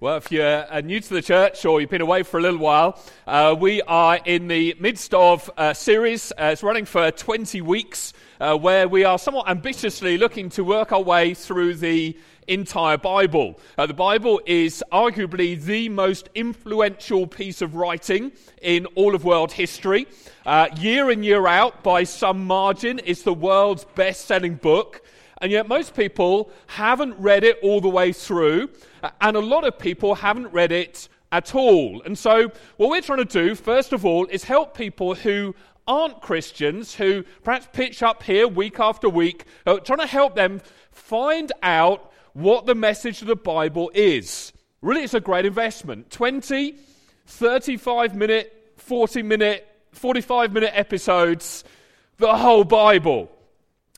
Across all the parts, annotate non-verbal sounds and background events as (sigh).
Well, if you're uh, new to the church or you've been away for a little while, uh, we are in the midst of a series. Uh, it's running for 20 weeks uh, where we are somewhat ambitiously looking to work our way through the entire Bible. Uh, the Bible is arguably the most influential piece of writing in all of world history. Uh, year in, year out, by some margin, it's the world's best selling book. And yet, most people haven't read it all the way through, and a lot of people haven't read it at all. And so, what we're trying to do, first of all, is help people who aren't Christians, who perhaps pitch up here week after week, uh, trying to help them find out what the message of the Bible is. Really, it's a great investment. 20, 35 minute, 40 minute, 45 minute episodes, the whole Bible.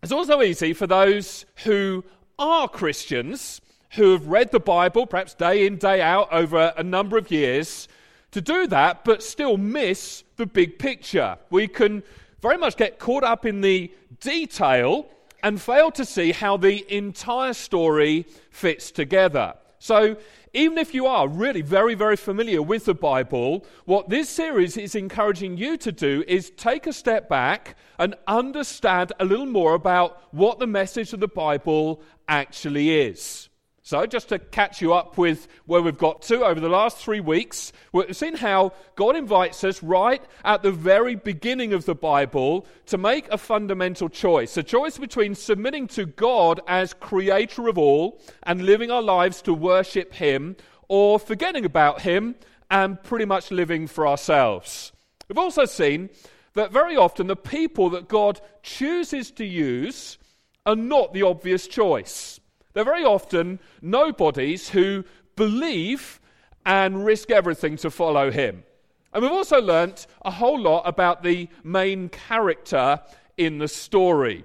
It's also easy for those who are Christians, who have read the Bible, perhaps day in, day out, over a number of years, to do that, but still miss the big picture. We can very much get caught up in the detail and fail to see how the entire story fits together. So, even if you are really very, very familiar with the Bible, what this series is encouraging you to do is take a step back and understand a little more about what the message of the Bible actually is. So, just to catch you up with where we've got to over the last three weeks, we've seen how God invites us right at the very beginning of the Bible to make a fundamental choice a choice between submitting to God as creator of all and living our lives to worship Him, or forgetting about Him and pretty much living for ourselves. We've also seen that very often the people that God chooses to use are not the obvious choice. They're very often nobodies who believe and risk everything to follow him. And we've also learnt a whole lot about the main character in the story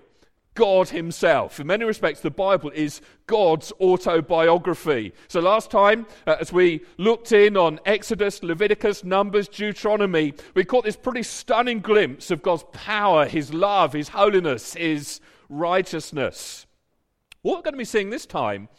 God Himself. In many respects, the Bible is God's autobiography. So, last time, uh, as we looked in on Exodus, Leviticus, Numbers, Deuteronomy, we caught this pretty stunning glimpse of God's power, His love, His holiness, His righteousness. What we're going to be seeing this time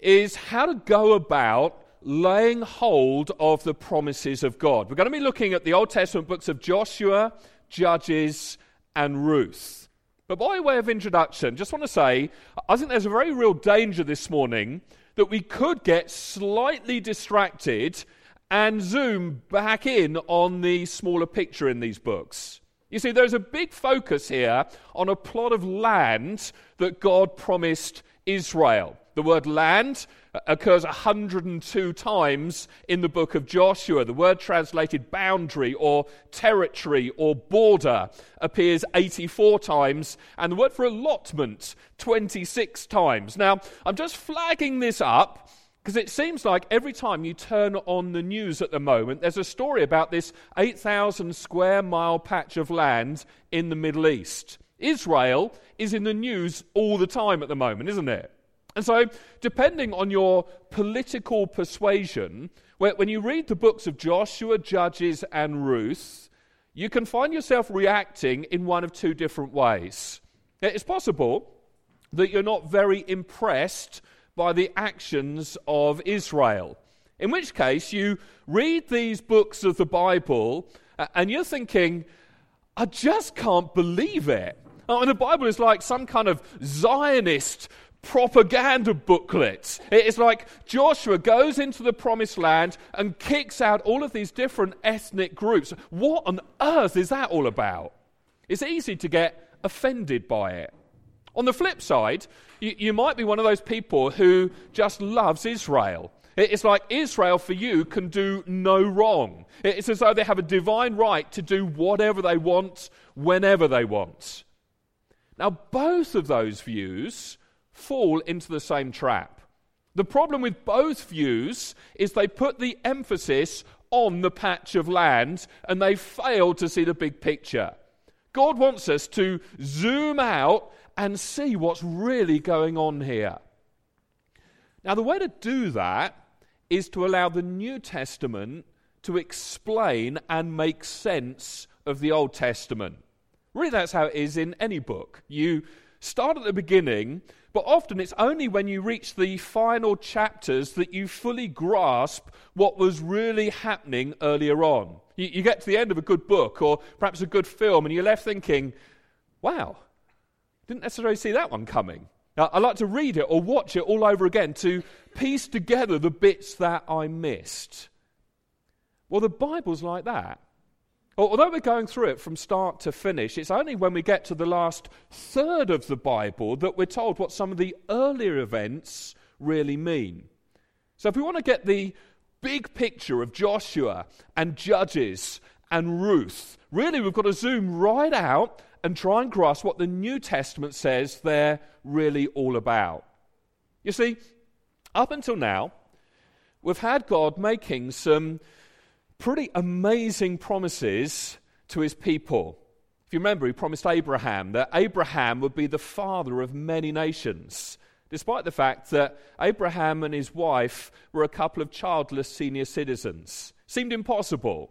is how to go about laying hold of the promises of God. We're going to be looking at the Old Testament books of Joshua, Judges, and Ruth. But by way of introduction, just want to say, I think there's a very real danger this morning that we could get slightly distracted and zoom back in on the smaller picture in these books. You see, there's a big focus here on a plot of land that God promised Israel. The word land uh, occurs 102 times in the book of Joshua. The word translated boundary or territory or border appears 84 times, and the word for allotment 26 times. Now, I'm just flagging this up because it seems like every time you turn on the news at the moment, there's a story about this 8,000 square mile patch of land in the Middle East. Israel is in the news all the time at the moment, isn't it? And so, depending on your political persuasion, when you read the books of Joshua, Judges, and Ruth, you can find yourself reacting in one of two different ways. It's possible that you're not very impressed by the actions of Israel. In which case, you read these books of the Bible uh, and you're thinking, I just can't believe it. And the Bible is like some kind of Zionist propaganda booklet. It's like Joshua goes into the promised land and kicks out all of these different ethnic groups. What on earth is that all about? It's easy to get offended by it. On the flip side, you, you might be one of those people who just loves Israel. It's like Israel for you can do no wrong. It's as though they have a divine right to do whatever they want, whenever they want. Now, both of those views fall into the same trap. The problem with both views is they put the emphasis on the patch of land and they fail to see the big picture. God wants us to zoom out and see what's really going on here. Now, the way to do that is to allow the New Testament to explain and make sense of the Old Testament. Really, that's how it is in any book. You start at the beginning But often it's only when you reach the final chapters that you fully grasp what was really happening earlier on. You, you, get to the end of a good book or perhaps a good film and you're left thinking, wow, didn't necessarily see that one coming. Now, I like to read it or watch it all over again to piece together the bits that I missed. Well, the Bible's like that. Although we're going through it from start to finish, it's only when we get to the last third of the Bible that we're told what some of the earlier events really mean. So, if we want to get the big picture of Joshua and Judges and Ruth, really we've got to zoom right out and try and grasp what the New Testament says they're really all about. You see, up until now, we've had God making some pretty amazing promises to his people. If you remember, he promised Abraham that Abraham would be the father of many nations, despite the fact that Abraham and his wife were a couple of childless senior citizens. Seemed impossible.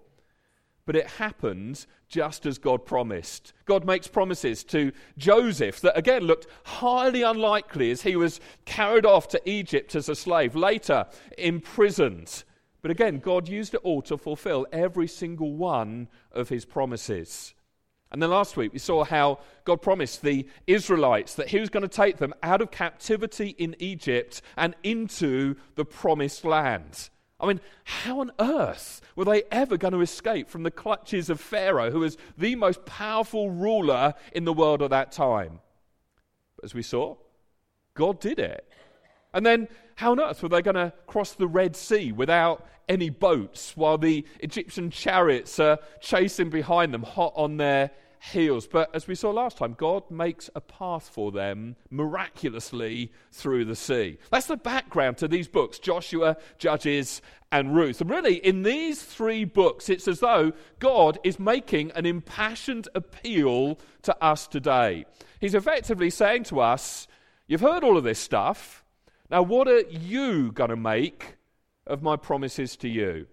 But it happened just as God promised. God makes promises to Joseph that again looked highly unlikely as he was carried off to Egypt as a slave, later imprisoned. But again, God used it all to fulfill every single one of his promises. And then last week we saw how God promised the Israelites that he was going to take them out of captivity in Egypt and into the promised land. I mean, how on earth were they ever going to escape from the clutches of Pharaoh, who was the most powerful ruler in the world at that time? But as we saw, God did it. And then, how on earth were they going to cross the Red Sea without any boats while the Egyptian chariots are chasing behind them, hot on their heels? But as we saw last time, God makes a path for them miraculously through the sea. That's the background to these books Joshua, Judges, and Ruth. And really, in these three books, it's as though God is making an impassioned appeal to us today. He's effectively saying to us, You've heard all of this stuff. Now, what are you going to make of my promises to you?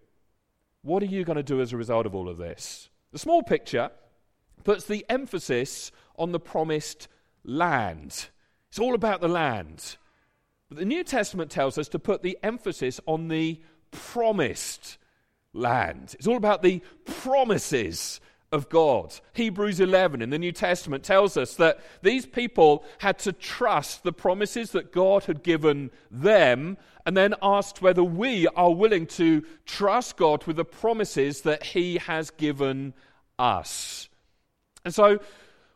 What are you going to do as a result of all of this? The small picture puts the emphasis on the promised land. It's all about the land. But the New Testament tells us to put the emphasis on the promised land. It's all about the promises of God. Hebrews 11 in the New Testament tells us that these people had to trust the promises that God had given them and then asked whether we are willing to trust God with the promises that He has given us. And so,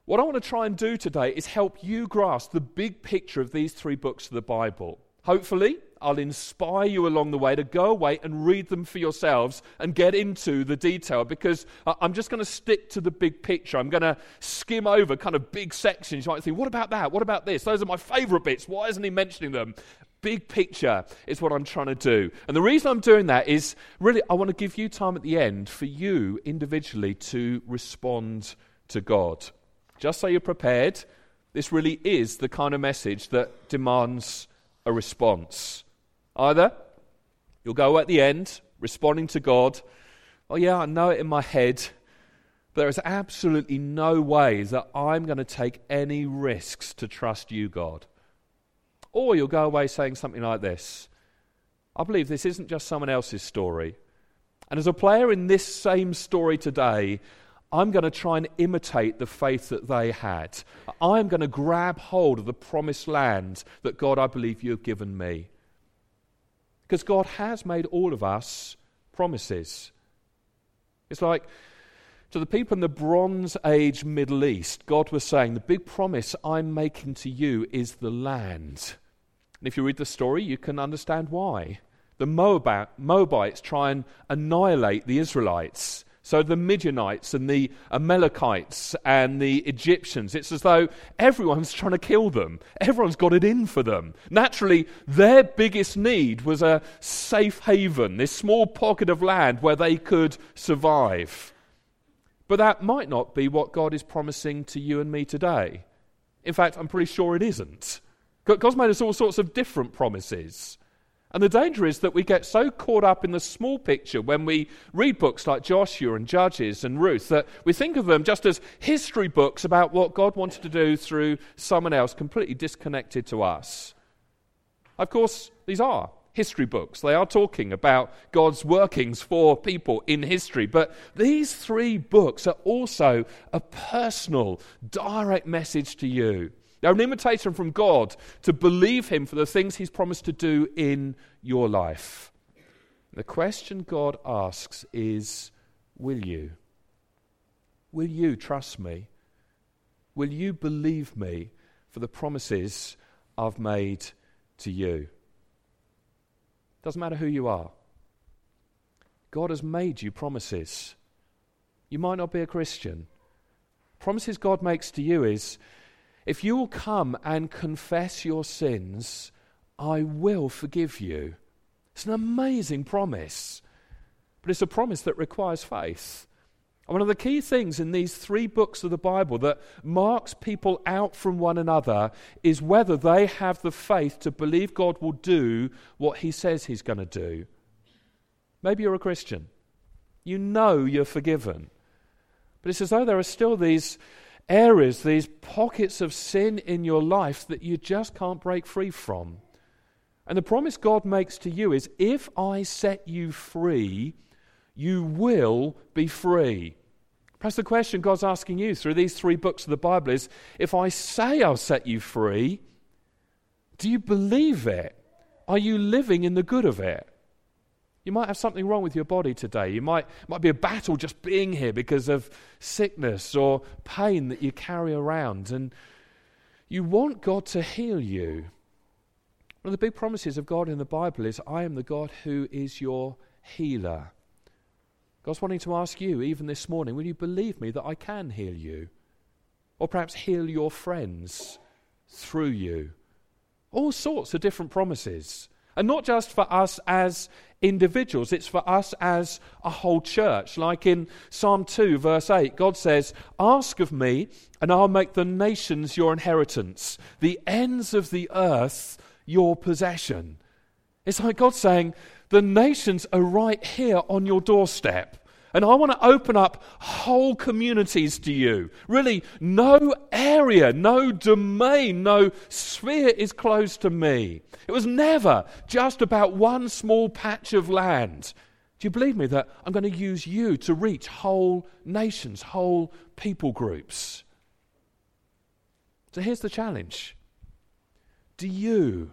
what I want to try and do today is help you grasp the big picture of these three books of the Bible. Hopefully, I'll inspire you along the way to go away and read them for yourselves and get into the detail because I'm just going to stick to the big picture. I'm going to skim over kind of big sections. You might think, what about that? What about this? Those are my favorite bits. Why isn't he mentioning them? Big picture is what I'm trying to do. And the reason I'm doing that is really, I want to give you time at the end for you individually to respond to God. Just so you're prepared, this really is the kind of message that demands a response. Either you'll go at the end responding to God, oh, yeah, I know it in my head, but there is absolutely no way that I'm going to take any risks to trust you, God. Or you'll go away saying something like this I believe this isn't just someone else's story. And as a player in this same story today, I'm going to try and imitate the faith that they had. I'm going to grab hold of the promised land that God, I believe, you have given me. Because God has made all of us promises. It's like to the people in the Bronze Age Middle East, God was saying, The big promise I'm making to you is the land. And if you read the story, you can understand why. The Moabites try and annihilate the Israelites. So the Midianites and the Amalekites and the Egyptians, it's as though everyone's (laughs) trying to kill them. Everyone's got it in for them. Naturally, their biggest need was a safe haven, this small pocket of land where they could survive. But that might not be what God is promising to you and me today. In fact, I'm pretty sure it isn't. God's made us all sorts of different promises. And the danger is that we get so caught up in the small picture when we read books like Joshua and Judges and Ruth that we think of them just as history books about what God wanted to do through someone else, completely disconnected to us. Of course, these are history books. They are talking about God's workings for people in history. But these three books are also a personal, direct message to you they're an invitation from God to believe Him for the things He's promised to do in your life. The question God asks is Will you? Will you trust me? Will you believe me for the promises I've made to you? Doesn't matter who you are. God has made you promises. You might not be a Christian. Promises God makes to you is if you will come and confess your sins, I will forgive you. It's an amazing promise, but it's a promise that requires faith. And one of the key things in these three books of the Bible that marks people out from one another is whether they have the faith to believe God will do what He says He's going to do. Maybe you're a Christian. You know you're forgiven. But it's as though there are still these areas, these pockets of sin in your life that you just can't break free from. And the promise God makes to you is if I set you free, you will be free. Perhaps the question God's asking you through these three books of the Bible is if I say I'll set you free, do you believe it? Are you living in the good of it? You might have something wrong with your body today. You might might be a battle just being here because of sickness or pain that you carry around and you want God to heal you. One of the big promises of God in the Bible is I am the God who is your healer. God's wanting to ask you even this morning, will you believe me that I can heal you? Or perhaps heal your friends through you. All sorts of different promises. And not just for us as individuals, it's for us as a whole church. Like in Psalm 2, verse 8, God says, Ask of me, and I'll make the nations your inheritance, the ends of the earth your possession. It's like God saying, The nations are right here on your doorstep. And I want to open up whole communities to you. Really, no area, no domain, no sphere is closed to me. It was never just about one small patch of land. Do you believe me that I'm going to use you to reach whole nations, whole people groups? So here's the challenge Do you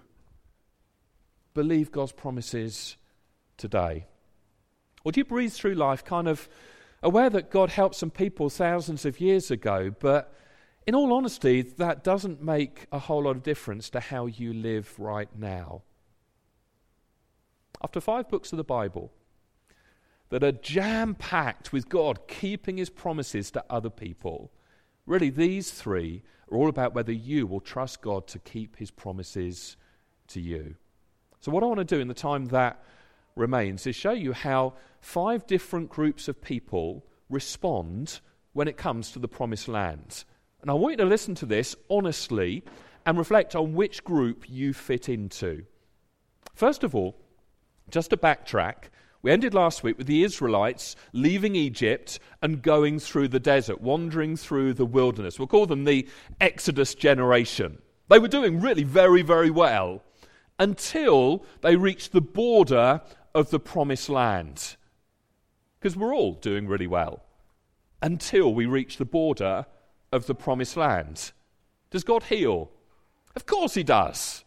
believe God's promises today? Or do you breathe through life kind of aware that God helped some people thousands of years ago, but in all honesty, that doesn't make a whole lot of difference to how you live right now? After five books of the Bible that are jam packed with God keeping his promises to other people, really, these three are all about whether you will trust God to keep his promises to you. So, what I want to do in the time that remains is show you how five different groups of people respond when it comes to the promised land. And I want you to listen to this honestly and reflect on which group you fit into. First of all, just to backtrack, we ended last week with the Israelites leaving Egypt and going through the desert, wandering through the wilderness. We'll call them the Exodus generation. They were doing really very, very well until they reached the border of the promised land. Because we're all doing really well until we reach the border of the promised land. Does God heal? Of course He does.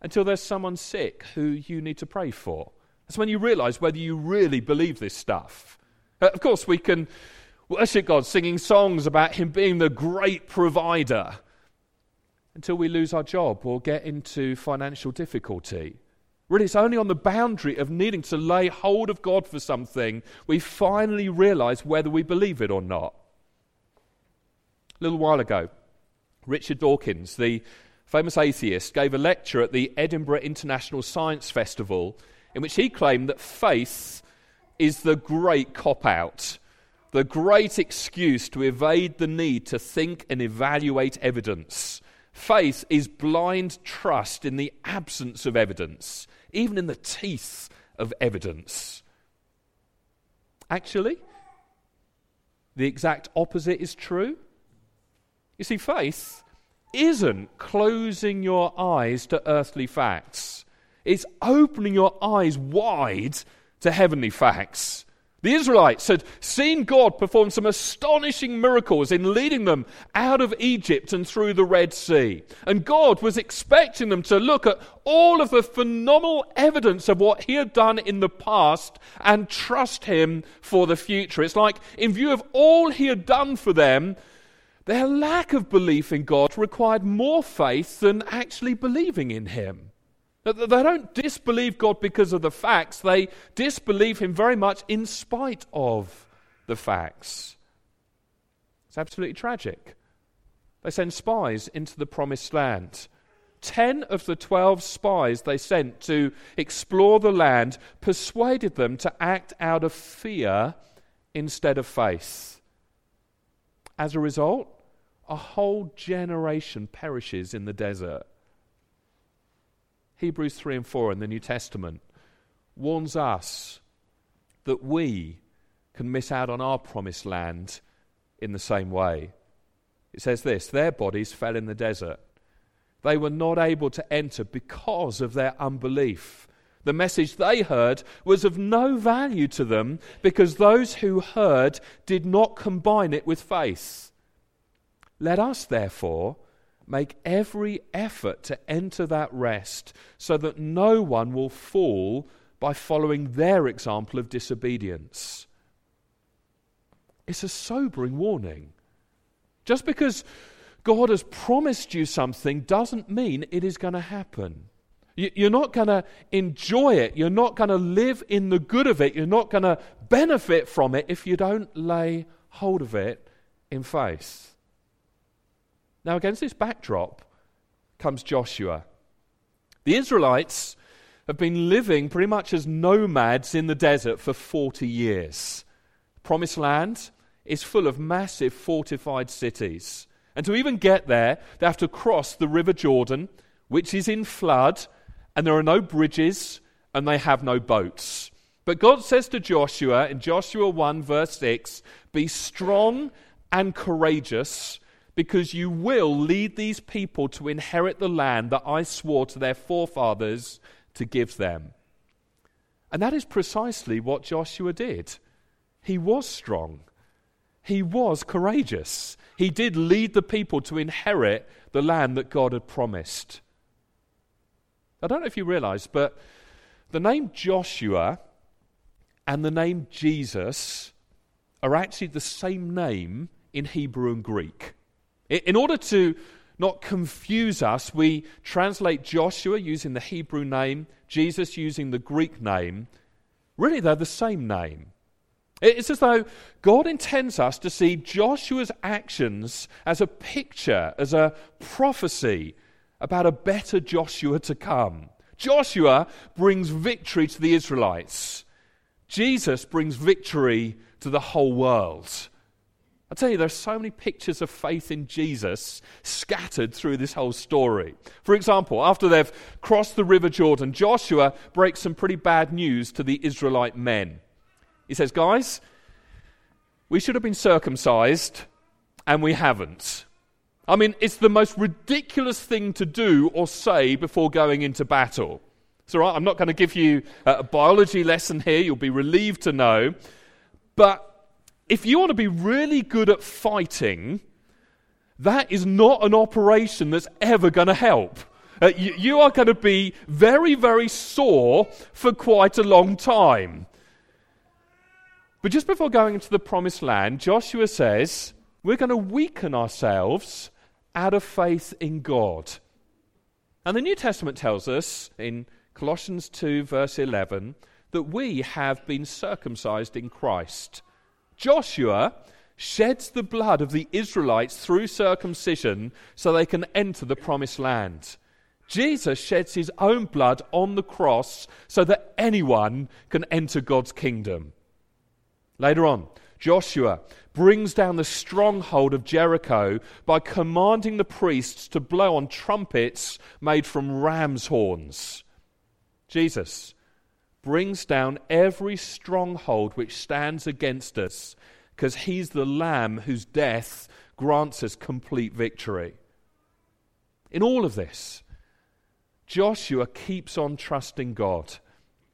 Until there's someone sick who you need to pray for. That's when you realize whether you really believe this stuff. Uh, of course, we can worship God singing songs about Him being the great provider until we lose our job or get into financial difficulty. Really, it's only on the boundary of needing to lay hold of God for something we finally realize whether we believe it or not. A little while ago, Richard Dawkins, the famous atheist, gave a lecture at the Edinburgh International Science Festival in which he claimed that faith is the great cop out, the great excuse to evade the need to think and evaluate evidence Faith is blind trust in the absence of evidence, even in the teeth of evidence. Actually, the exact opposite is true. You see, faith isn't closing your eyes to earthly facts, it's opening your eyes wide to heavenly facts. The Israelites had seen God perform some astonishing miracles in leading them out of Egypt and through the Red Sea. And God was expecting them to look at all of the phenomenal evidence of what He had done in the past and trust Him for the future. It's like, in view of all He had done for them, their lack of belief in God required more faith than actually believing in Him. They don't disbelieve God because of the facts, they disbelieve Him very much in spite of the facts. It's absolutely tragic. They send spies into the promised land. Ten of the twelve spies they sent to explore the land persuaded them to act out of fear instead of faith. As a result, a whole generation perishes in the desert. Hebrews 3 and 4 in the New Testament warns us that we can miss out on our promised land in the same way. It says this Their bodies fell in the desert. They were not able to enter because of their unbelief. The message they heard was of no value to them because those who heard did not combine it with faith. Let us, therefore, Make every effort to enter that rest so that no one will fall by following their example of disobedience. It's a sobering warning. Just because God has promised you something doesn't mean it is going to happen. You're not going to enjoy it. You're not going to live in the good of it. You're not going to benefit from it if you don't lay hold of it in faith. Now, against this backdrop comes Joshua. The Israelites have been living pretty much as nomads in the desert for 40 years. Promised land is full of massive fortified cities. And to even get there, they have to cross the River Jordan, which is in flood, and there are no bridges, and they have no boats. But God says to Joshua in Joshua 1, verse 6 Be strong and courageous because you will lead these people to inherit the land that I swore to their forefathers to give them. And that is precisely what Joshua did. He was strong, he was courageous. He did lead the people to inherit the land that God had promised. I don't know if you realize, but the name Joshua and the name Jesus are actually the same name in Hebrew and Greek. In order to not confuse us, we translate Joshua using the Hebrew name, Jesus using the Greek name. Really, they're the same name. It's as though God intends us to see Joshua's actions as a picture, as a prophecy about a better Joshua to come. Joshua brings victory to the Israelites. Jesus brings victory to the whole world. I tell you, there are so many pictures of faith in Jesus scattered through this whole story. For example, after they've crossed the River Jordan, Joshua breaks some pretty bad news to the Israelite men. He says, Guys, we should have been circumcised, and we haven't. I mean, it's the most ridiculous thing to do or say before going into battle. Right, I'm not going to give you a biology lesson here, you'll be relieved to know. But if you want to be really good at fighting, that is not an operation that's ever going to help. Uh, you, you are going to be very, very sore for quite a long time. But just before going into the promised land, Joshua says, We're going to weaken ourselves out of faith in God. And the New Testament tells us in Colossians 2, verse 11, that we have been circumcised in Christ. Joshua sheds the blood of the Israelites through circumcision so they can enter the promised land. Jesus sheds his own blood on the cross so that anyone can enter God's kingdom. Later on, Joshua brings down the stronghold of Jericho by commanding the priests to blow on trumpets made from ram's horns. Jesus brings down every stronghold which stands against us because he's the lamb whose death grants us complete victory. In all of this, Joshua keeps on trusting God.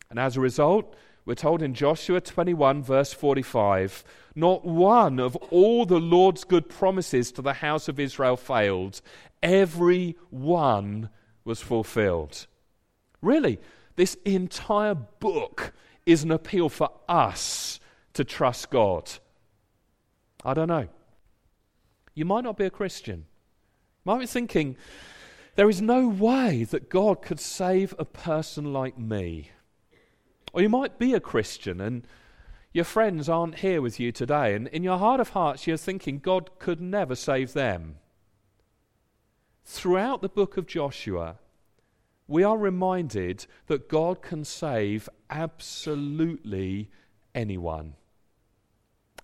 And as a result, we're told in Joshua 21, verse 45 not one of all the Lord's good promises to the house of Israel failed. Every one was fulfilled. Really, this entire book is an appeal for us to trust God. I don't know. You might not be a Christian. You might be thinking, there is no way that God could save a person like me. Or you might be a Christian and your friends aren't here with you today, and in your heart of hearts, you're thinking God could never save them. Throughout the book of Joshua, we are reminded that God can save absolutely anyone.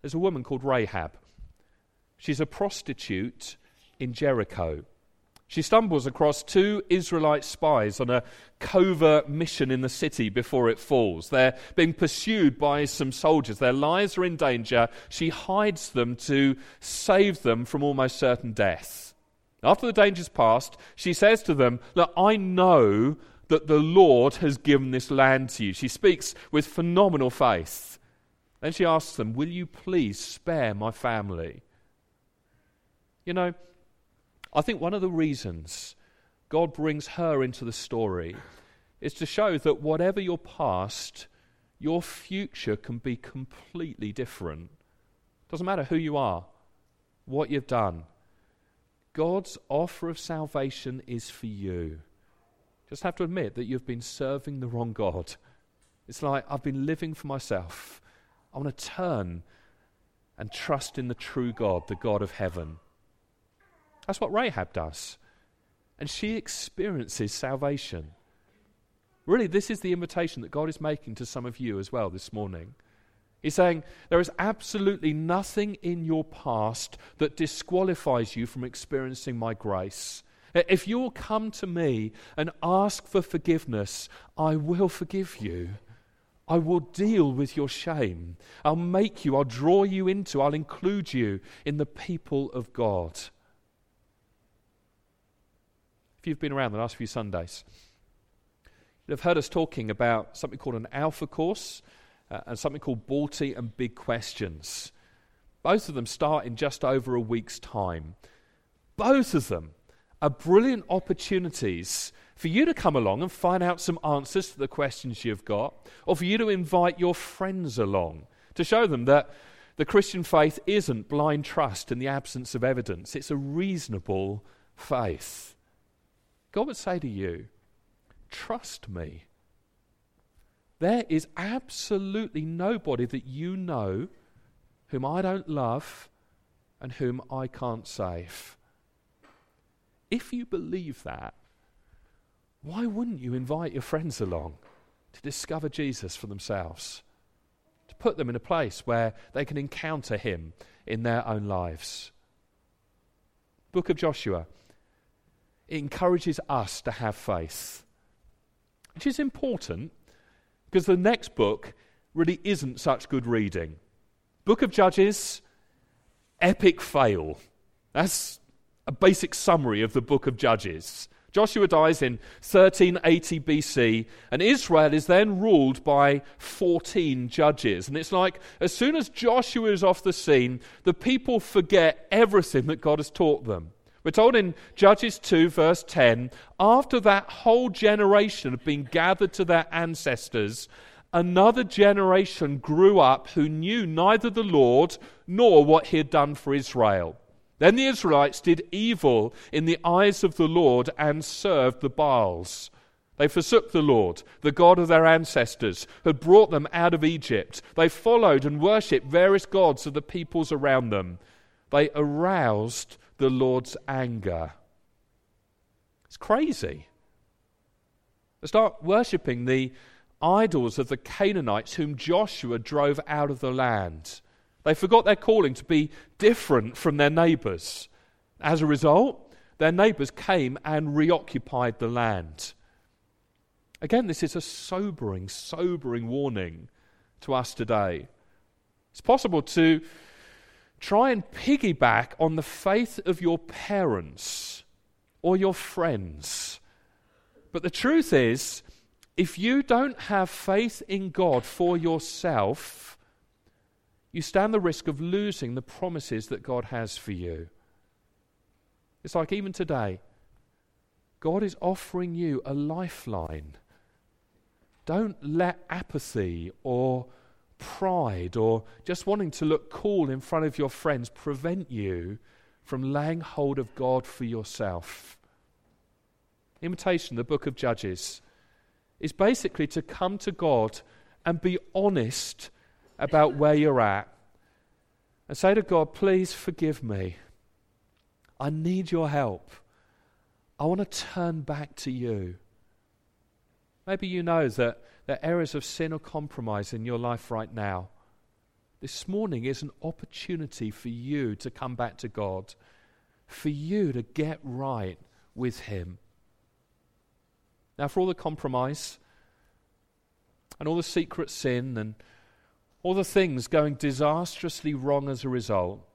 There's a woman called Rahab. She's a prostitute in Jericho. She stumbles across two Israelite spies on a covert mission in the city before it falls. They're being pursued by some soldiers. Their lives are in danger. She hides them to save them from almost certain death. After the danger's passed, she says to them, Look, I know that the Lord has given this land to you. She speaks with phenomenal faith. Then she asks them, Will you please spare my family? You know, I think one of the reasons God brings her into the story is to show that whatever your past, your future can be completely different. Doesn't matter who you are, what you've done. God's offer of salvation is for you. Just have to admit that you've been serving the wrong God. It's like I've been living for myself. I want to turn and trust in the true God, the God of heaven. That's what Rahab does. And she experiences salvation. Really, this is the invitation that God is making to some of you as well this morning. He's saying, There is absolutely nothing in your past that disqualifies you from experiencing my grace. If you'll come to me and ask for forgiveness, I will forgive you. I will deal with your shame. I'll make you, I'll draw you into, I'll include you in the people of God if you've been around the last few Sundays, you'll have heard us talking about something called an Alpha course uh, and something called Balti and Big Questions. Both of them start in just over a week's time. Both of them are brilliant opportunities for you to come along and find out some answers to the questions you've got, or for you to invite your friends along to show them that the Christian faith isn't blind trust in the absence of evidence, it's a reasonable faith. God would say to you, Trust me. There is absolutely nobody that you know whom I don't love and whom I can't save. If you believe that, why wouldn't you invite your friends along to discover Jesus for themselves? To put them in a place where they can encounter him in their own lives. Book of Joshua it encourages us to have faith, which is important because the next book really isn't such good reading. Book of Judges, epic fail. That's a basic summary of the book of Judges. Joshua dies in 1380 BC, and Israel is then ruled by 14 judges. And it's like as soon as Joshua is off the scene, the people forget everything that God has taught them. We're told in Judges 2, verse 10 after that whole generation had been gathered to their ancestors, another generation grew up who knew neither the Lord nor what he had done for Israel. Then the Israelites did evil in the eyes of the Lord and served the Baals. They forsook the Lord, the God of their ancestors, who had brought them out of Egypt. They followed and worshipped various gods of the peoples around them. They aroused the Lord's anger. It's crazy. They start worshipping the idols of the Canaanites whom Joshua drove out of the land. They forgot their calling to be different from their neighbours. As a result, their neighbours came and reoccupied the land. Again, this is a sobering, sobering warning to us today. It's possible to try and piggyback on the faith of your parents or your friends. But the truth is, if you don't have faith in God for yourself, you stand the risk of losing the promises that God has for you. It's like even today, God is offering you a lifeline. Don't let apathy or pride or just wanting to look cool in front of your friends prevent you from laying hold of God for yourself. Imitation, the book of Judges, is basically to come to God and be honest about where you're at and say to God, please forgive me. I need your help. I want to turn back to you. Maybe you know that there are areas of sin or compromise in your life right now. This morning is an opportunity for you to come back to God, for you to get right with Him. Now, for all the compromise and all the secret sin and all the things going disastrously wrong as a result,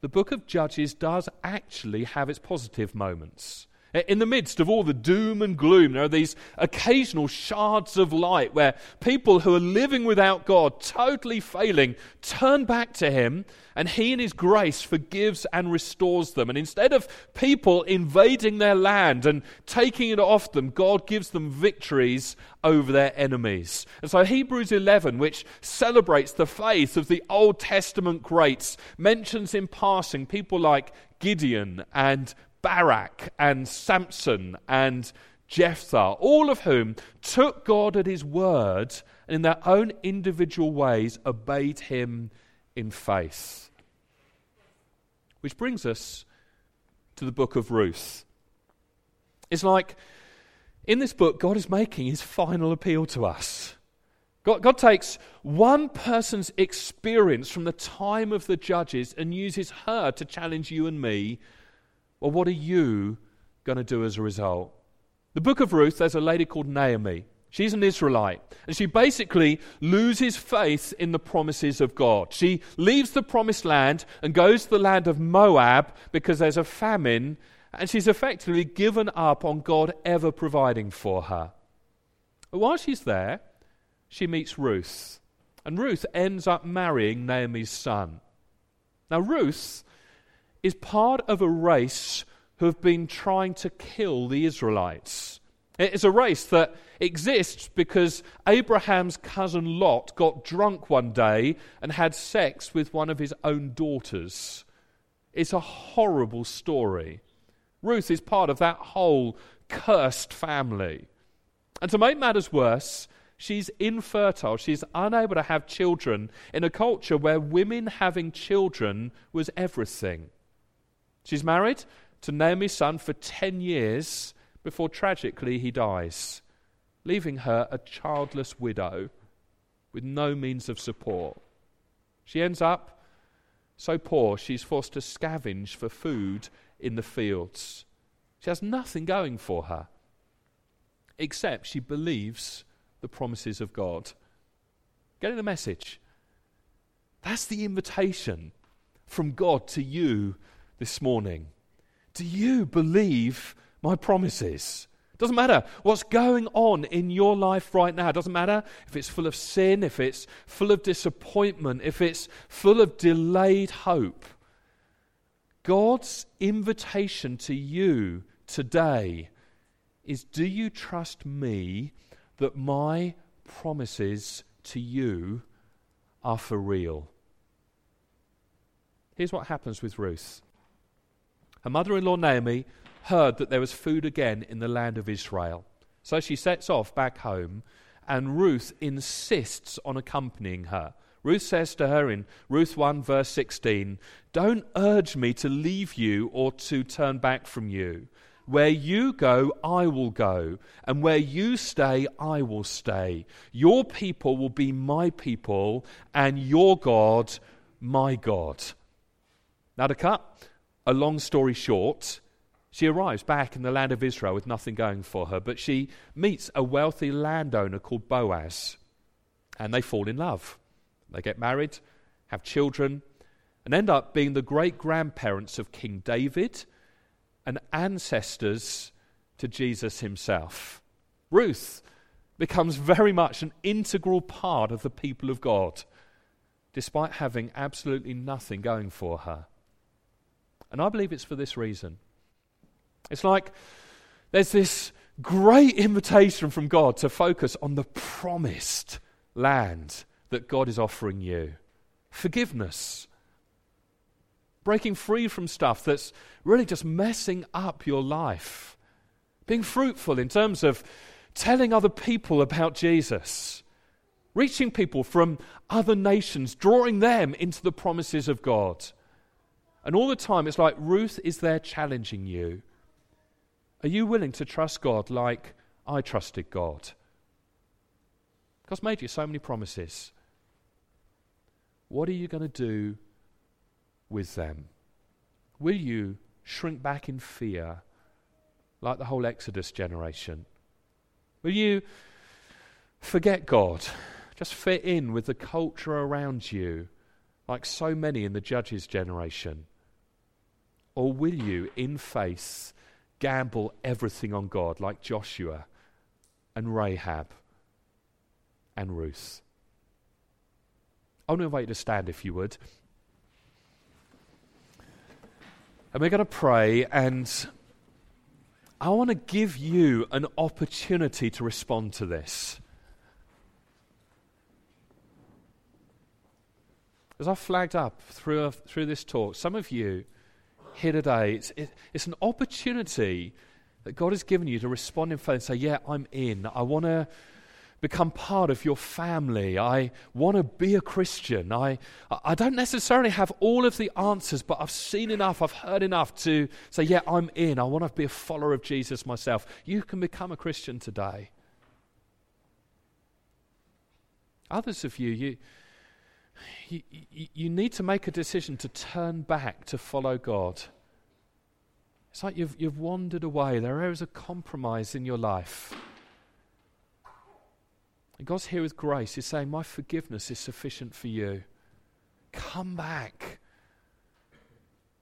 the book of Judges does actually have its positive moments. Eh, in the midst of all the doom and gloom, there are these occasional shards of light where people who are living without God, totally failing, turn back to Him, and He, in His grace, forgives and restores them. And instead of people invading their land and taking it off them, God gives them victories over their enemies. And so Hebrews 11, which celebrates the faith of the Old Testament greats, mentions in passing people like Gideon and Barak and Samson and Jephthah, all of whom took God at his word and in their own individual ways obeyed him in faith. Which brings us to the book of Ruth. It's like in this book, God is making his final appeal to us. God, God, takes one person's experience from the time of the judges and uses her to challenge you and me well, what are you going to do as a result? The book of Ruth, there's a lady called Naomi. She's an Israelite, and she basically loses faith in the promises of God. She leaves the promised land and goes to the land of Moab because there's a famine, and she's effectively given up on God ever providing for her. But while she's there, she meets Ruth, and Ruth ends up marrying Naomi's son. Now, Ruth is part of a race who have been trying to kill the Israelites. It's a race that exists because Abraham's cousin Lot got drunk one day and had sex with one of his own daughters. It's a horrible story. Ruth is part of that whole cursed family. And to make matters worse, she's infertile. She's unable to have children in a culture where women having children was everything. She's married to Naomi's son for 10 years before tragically he dies, leaving her a childless widow with no means of support. She ends up so poor she's forced to scavenge for food in the fields. She has nothing going for her except she believes the promises of God. Getting the message? That's the invitation from God to you this morning. Do you believe my promises? Doesn't matter what's going on in your life right now. Doesn't matter if it's full of sin, if it's full of disappointment, if it's full of delayed hope. God's invitation to you today is Do you trust me that my promises to you are for real? Here's what happens with Ruth. Her mother in law Naomi heard that there was food again in the land of Israel. So she sets off back home, and Ruth insists on accompanying her. Ruth says to her in Ruth 1, verse 16, Don't urge me to leave you or to turn back from you. Where you go, I will go, and where you stay, I will stay. Your people will be my people, and your God, my God. Now, to cut a long story short, she arrives back in the land of Israel with nothing going for her, but she meets a wealthy landowner called Boaz, and they fall in love. They get married, have children, and end up being the great grandparents of King David and ancestors to Jesus himself. Ruth becomes very much an integral part of the people of God, despite having absolutely nothing going for her. And I believe it's for this reason. It's like there's this great invitation from God to focus on the promised land that God is offering you forgiveness, breaking free from stuff that's really just messing up your life, being fruitful in terms of telling other people about Jesus, reaching people from other nations, drawing them into the promises of God. And all the time, it's like Ruth is there challenging you. Are you willing to trust God like I trusted God? God's made you so many promises. What are you going to do with them? Will you shrink back in fear like the whole Exodus generation? Will you forget God? Just fit in with the culture around you like so many in the Judges generation? Or will you, in faith, gamble everything on God like Joshua and Rahab and Ruth? I want to invite you to stand if you would. And we're going to pray, and I want to give you an opportunity to respond to this. As I flagged up through, through this talk, some of you here today, it's, it, it's an opportunity that God has given you to respond in faith and say, Yeah, I'm in. I want to become part of your family. I want to be a Christian. I, I don't necessarily have all of the answers, but I've seen enough, I've heard enough to say, yeah, I'm in. I want to be a follower of Jesus myself. You can become a Christian today. Others of you, you, you, you need to make a decision to turn back to follow God. It's like you've, you've wandered away. There is a compromise in your life. And God's here with grace. He's saying, My forgiveness is sufficient for you. Come back.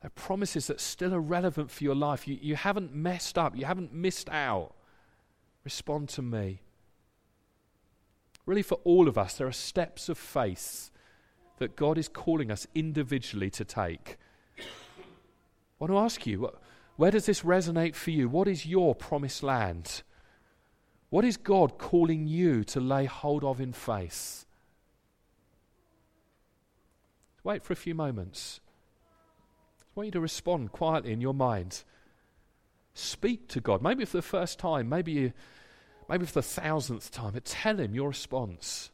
There are promises that still are relevant for your life. You, you haven't messed up, you haven't missed out. Respond to me. Really, for all of us, there are steps of faith that God is calling us individually to take. I want to ask you, where does this resonate for you? What is your promised land? What is God calling you to lay hold of in faith? Wait for a few moments. I want you to respond quietly in your mind. Speak to God. Maybe for the first time, maybe, maybe for the thousandth time, but tell Him your response.